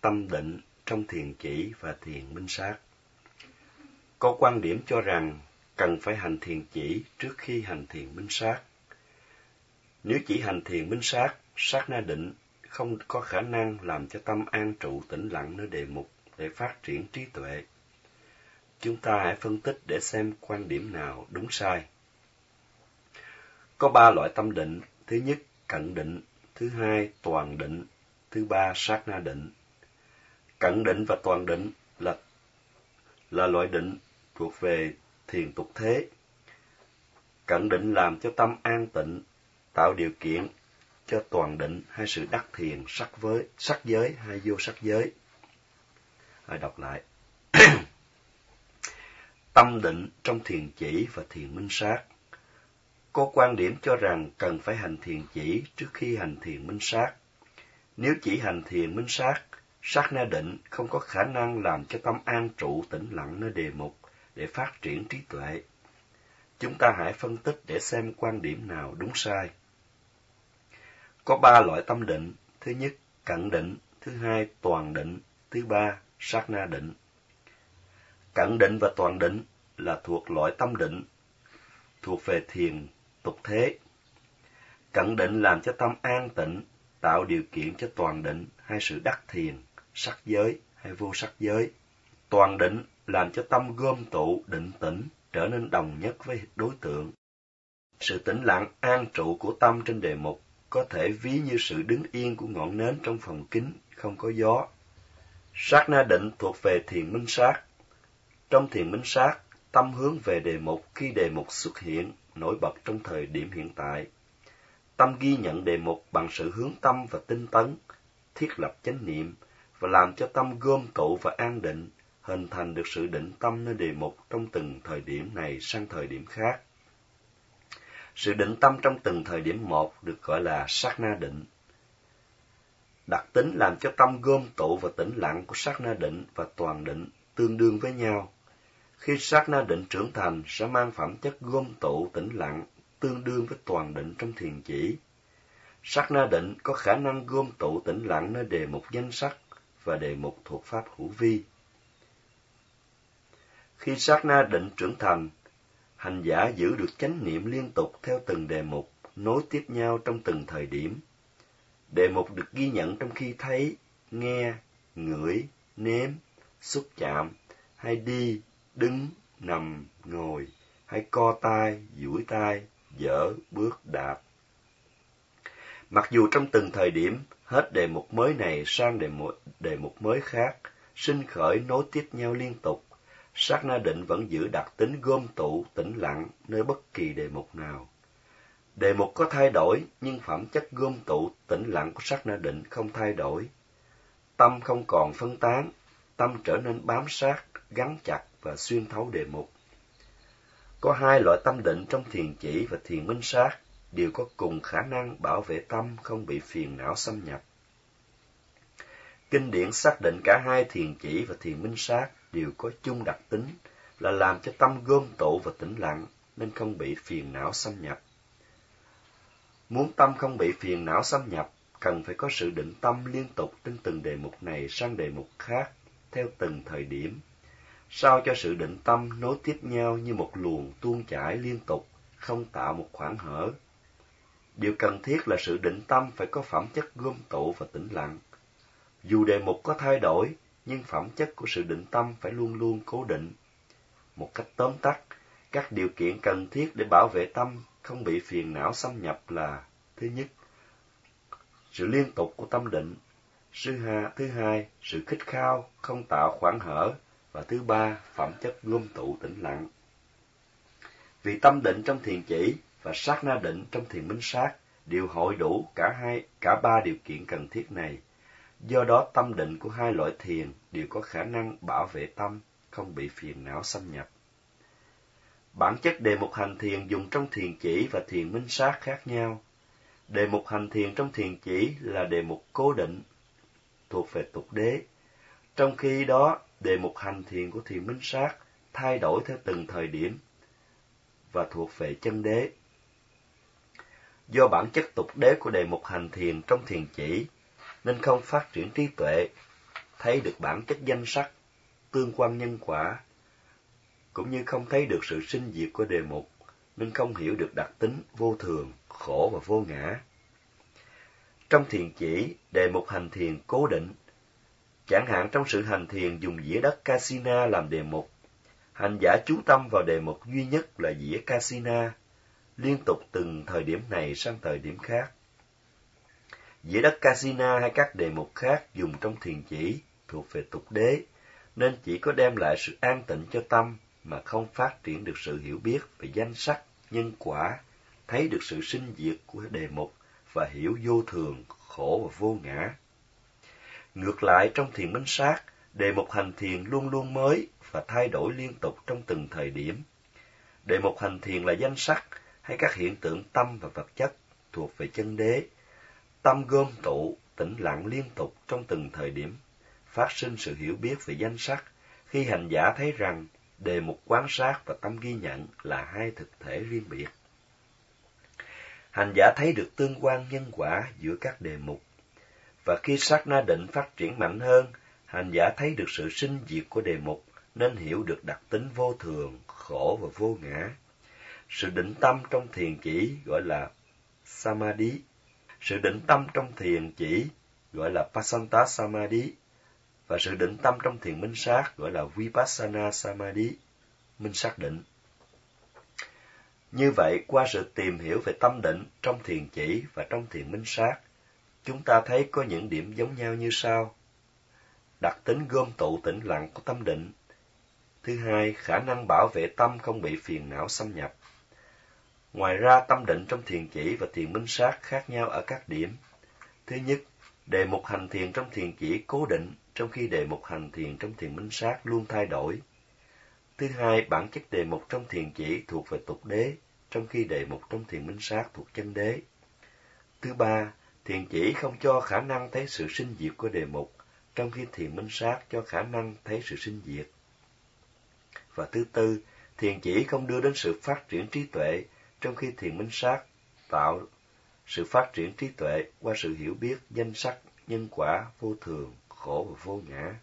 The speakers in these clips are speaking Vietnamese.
tâm định trong thiền chỉ và thiền minh sát. Có quan điểm cho rằng cần phải hành thiền chỉ trước khi hành thiền minh sát. Nếu chỉ hành thiền minh sát, sát na định không có khả năng làm cho tâm an trụ tĩnh lặng nơi đề mục để phát triển trí tuệ. Chúng ta hãy phân tích để xem quan điểm nào đúng sai. Có ba loại tâm định. Thứ nhất, cận định. Thứ hai, toàn định. Thứ ba, sát na định cẩn định và toàn định là là loại định thuộc về thiền tục thế. Cẩn định làm cho tâm an tịnh, tạo điều kiện cho toàn định hay sự đắc thiền sắc với sắc giới hay vô sắc giới. Hãy đọc lại. Tâm định trong thiền chỉ và thiền minh sát. Có quan điểm cho rằng cần phải hành thiền chỉ trước khi hành thiền minh sát. Nếu chỉ hành thiền minh sát, sát na định không có khả năng làm cho tâm an trụ tĩnh lặng nơi đề mục để phát triển trí tuệ. Chúng ta hãy phân tích để xem quan điểm nào đúng sai. Có ba loại tâm định, thứ nhất cận định, thứ hai toàn định, thứ ba sát na định. Cận định và toàn định là thuộc loại tâm định thuộc về thiền tục thế. Cận định làm cho tâm an tịnh, tạo điều kiện cho toàn định hay sự đắc thiền, sắc giới hay vô sắc giới. Toàn định làm cho tâm gom tụ định tĩnh trở nên đồng nhất với đối tượng. Sự tĩnh lặng an trụ của tâm trên đề mục có thể ví như sự đứng yên của ngọn nến trong phòng kín, không có gió. Sát na định thuộc về thiền minh sát. Trong thiền minh sát, tâm hướng về đề mục khi đề mục xuất hiện, nổi bật trong thời điểm hiện tại. Tâm ghi nhận đề mục bằng sự hướng tâm và tinh tấn, thiết lập chánh niệm và làm cho tâm gom tụ và an định, hình thành được sự định tâm nơi đề mục trong từng thời điểm này sang thời điểm khác. Sự định tâm trong từng thời điểm một được gọi là sát na định. Đặc tính làm cho tâm gom tụ và tĩnh lặng của sát na định và toàn định tương đương với nhau. Khi sát na định trưởng thành sẽ mang phẩm chất gom tụ tĩnh lặng tương đương với toàn định trong thiền chỉ. Sát na định có khả năng gom tụ tĩnh lặng nơi đề mục danh sắc và đề mục thuộc pháp hữu vi. Khi sát na định trưởng thành, hành giả giữ được chánh niệm liên tục theo từng đề mục, nối tiếp nhau trong từng thời điểm. Đề mục được ghi nhận trong khi thấy, nghe, ngửi, nếm, xúc chạm, hay đi, đứng, nằm, ngồi, hay co tay, duỗi tay, dở, bước, đạp. Mặc dù trong từng thời điểm, hết đề mục mới này sang đề mục, đề mục mới khác, sinh khởi nối tiếp nhau liên tục, sát na định vẫn giữ đặc tính gom tụ, tĩnh lặng nơi bất kỳ đề mục nào. Đề mục có thay đổi, nhưng phẩm chất gom tụ, tĩnh lặng của sát na định không thay đổi. Tâm không còn phân tán, tâm trở nên bám sát, gắn chặt và xuyên thấu đề mục. Có hai loại tâm định trong thiền chỉ và thiền minh sát đều có cùng khả năng bảo vệ tâm không bị phiền não xâm nhập. Kinh điển xác định cả hai thiền chỉ và thiền minh sát đều có chung đặc tính là làm cho tâm gom tụ và tĩnh lặng nên không bị phiền não xâm nhập. Muốn tâm không bị phiền não xâm nhập, cần phải có sự định tâm liên tục trên từng đề mục này sang đề mục khác, theo từng thời điểm, sao cho sự định tâm nối tiếp nhau như một luồng tuôn chảy liên tục, không tạo một khoảng hở. Điều cần thiết là sự định tâm phải có phẩm chất gom tụ và tĩnh lặng. Dù đề mục có thay đổi, nhưng phẩm chất của sự định tâm phải luôn luôn cố định. Một cách tóm tắt, các điều kiện cần thiết để bảo vệ tâm không bị phiền não xâm nhập là thứ nhất, sự liên tục của tâm định, thứ hai, thứ hai sự khích khao không tạo khoảng hở và thứ ba phẩm chất gom tụ tĩnh lặng. Vì tâm định trong thiền chỉ và sát na định trong thiền minh sát đều hội đủ cả hai cả ba điều kiện cần thiết này Do đó tâm định của hai loại thiền đều có khả năng bảo vệ tâm, không bị phiền não xâm nhập. Bản chất đề mục hành thiền dùng trong thiền chỉ và thiền minh sát khác nhau. Đề mục hành thiền trong thiền chỉ là đề mục cố định, thuộc về tục đế. Trong khi đó, đề mục hành thiền của thiền minh sát thay đổi theo từng thời điểm và thuộc về chân đế. Do bản chất tục đế của đề mục hành thiền trong thiền chỉ nên không phát triển trí tuệ. thấy được bản chất danh sắc, tương quan nhân quả, cũng như không thấy được sự sinh diệt của đề mục, nên không hiểu được đặc tính vô thường, khổ và vô ngã. Trong thiền chỉ, đề mục hành thiền cố định. Chẳng hạn trong sự hành thiền dùng dĩa đất Casina làm đề mục, hành giả chú tâm vào đề mục duy nhất là dĩa Casina, liên tục từng thời điểm này sang thời điểm khác. Dĩa đất Casina hay các đề mục khác dùng trong thiền chỉ thuộc về tục đế, nên chỉ có đem lại sự an tịnh cho tâm mà không phát triển được sự hiểu biết về danh sắc, nhân quả, thấy được sự sinh diệt của đề mục và hiểu vô thường, khổ và vô ngã. Ngược lại trong thiền minh sát, đề mục hành thiền luôn luôn mới và thay đổi liên tục trong từng thời điểm. Đề mục hành thiền là danh sắc hay các hiện tượng tâm và vật chất thuộc về chân đế. Tâm gom tụ, tĩnh lặng liên tục trong từng thời điểm, phát sinh sự hiểu biết về danh sắc khi hành giả thấy rằng đề mục quan sát và tâm ghi nhận là hai thực thể riêng biệt. Hành giả thấy được tương quan nhân quả giữa các đề mục, và khi sát na định phát triển mạnh hơn, hành giả thấy được sự sinh diệt của đề mục, nên hiểu được đặc tính vô thường, khổ và vô ngã. Sự định tâm trong thiền chỉ gọi là Samadhi. Sự định tâm trong thiền chỉ gọi là Pasanta Samadhi và sự định tâm trong thiền minh sát gọi là Vipassana Samadhi, minh sát định. Như vậy, qua sự tìm hiểu về tâm định trong thiền chỉ và trong thiền minh sát, chúng ta thấy có những điểm giống nhau như sau. Đặc tính gom tụ tĩnh lặng của tâm định. Thứ hai, khả năng bảo vệ tâm không bị phiền não xâm nhập. Ngoài ra, tâm định trong thiền chỉ và thiền minh sát khác nhau ở các điểm. Thứ nhất, đề mục hành thiền trong thiền chỉ cố định, trong khi đề mục hành thiền trong thiền minh sát luôn thay đổi. Thứ hai, bản chất đề mục trong thiền chỉ thuộc về tục đế, trong khi đề mục trong thiền minh sát thuộc chân đế. Thứ ba, thiền chỉ không cho khả năng thấy sự sinh diệt của đề mục, trong khi thiền minh sát cho khả năng thấy sự sinh diệt. Và thứ tư, thiền chỉ không đưa đến sự phát triển trí tuệ, trong khi thiền minh sát tạo sự phát triển trí tuệ qua sự hiểu biết danh sắc, nhân quả, vô thường, khổ và vô ngã.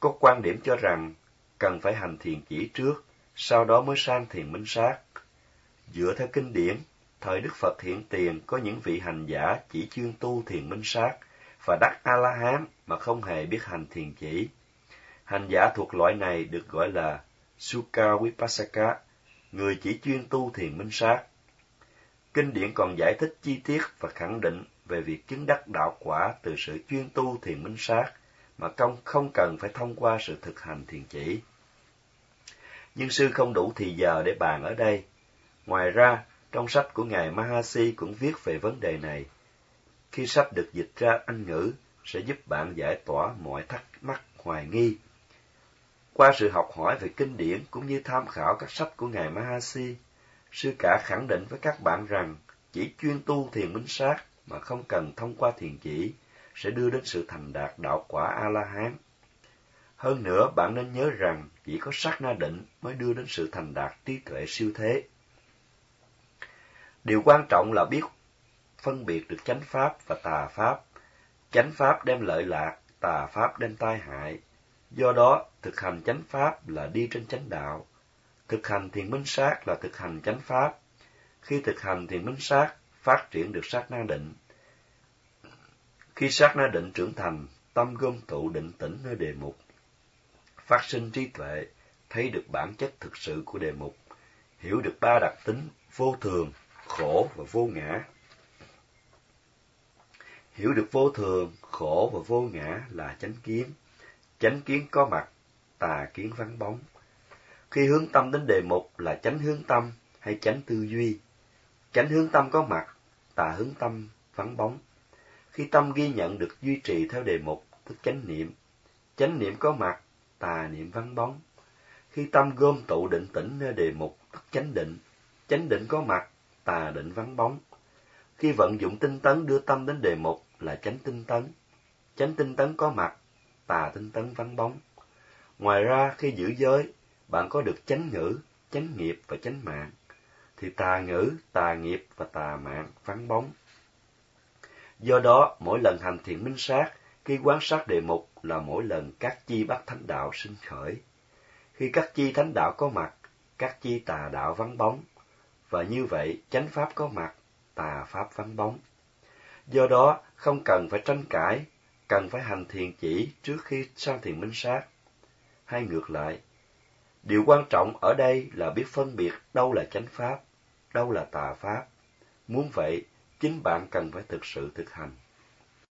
Có quan điểm cho rằng cần phải hành thiền chỉ trước, sau đó mới sang thiền minh sát. Dựa theo kinh điển, thời Đức Phật hiện tiền có những vị hành giả chỉ chuyên tu thiền minh sát và đắc A-la-hán mà không hề biết hành thiền chỉ. Hành giả thuộc loại này được gọi là Sukha Vipassaka, người chỉ chuyên tu thiền minh sát. Kinh điển còn giải thích chi tiết và khẳng định về việc chứng đắc đạo quả từ sự chuyên tu thiền minh sát mà công không cần phải thông qua sự thực hành thiền chỉ. Nhưng sư không đủ thì giờ để bàn ở đây. Ngoài ra, trong sách của Ngài Mahasi cũng viết về vấn đề này. Khi sách được dịch ra Anh ngữ, sẽ giúp bạn giải tỏa mọi thắc mắc hoài nghi. Qua sự học hỏi về kinh điển cũng như tham khảo các sách của Ngài Mahasi, sư cả khẳng định với các bạn rằng chỉ chuyên tu thiền minh sát mà không cần thông qua thiền chỉ sẽ đưa đến sự thành đạt đạo quả A-la-hán. Hơn nữa, bạn nên nhớ rằng chỉ có sát na định mới đưa đến sự thành đạt trí tuệ siêu thế. Điều quan trọng là biết phân biệt được chánh pháp và tà pháp. Chánh pháp đem lợi lạc, tà pháp đem tai hại. Do đó, thực hành chánh pháp là đi trên chánh đạo. Thực hành thiền minh sát là thực hành chánh pháp. Khi thực hành thiền minh sát, phát triển được sát na định. Khi sát na định trưởng thành, tâm gom tụ định tĩnh nơi đề mục. Phát sinh trí tuệ, thấy được bản chất thực sự của đề mục, hiểu được ba đặc tính vô thường, khổ và vô ngã. Hiểu được vô thường, khổ và vô ngã là chánh kiến. Chánh kiến có mặt, tà kiến vắng bóng. Khi hướng tâm đến đề mục là chánh hướng tâm hay chánh tư duy. Chánh hướng tâm có mặt, tà hướng tâm vắng bóng. Khi tâm ghi nhận được duy trì theo đề mục, tức chánh niệm, chánh niệm có mặt, tà niệm vắng bóng. Khi tâm gom tụ định tĩnh nơi đề mục, tức chánh định, chánh định có mặt, tà định vắng bóng. Khi vận dụng tinh tấn đưa tâm đến đề mục là chánh tinh tấn, chánh tinh tấn có mặt, tà tinh tấn vắng bóng. Ngoài ra, khi giữ giới, bạn có được chánh ngữ, chánh nghiệp và chánh mạng, thì tà ngữ, tà nghiệp và tà mạng vắng bóng. Do đó, mỗi lần hành thiện minh sát, khi quan sát đề mục là mỗi lần các chi bắt thánh đạo sinh khởi. Khi các chi thánh đạo có mặt, các chi tà đạo vắng bóng, và như vậy chánh pháp có mặt, tà pháp vắng bóng. Do đó, không cần phải tranh cãi, cần phải hành thiền chỉ trước khi sang thiền minh sát. Hay ngược lại, điều quan trọng ở đây là biết phân biệt đâu là chánh pháp, đâu là tà pháp. Muốn vậy, chính bạn cần phải thực sự thực hành.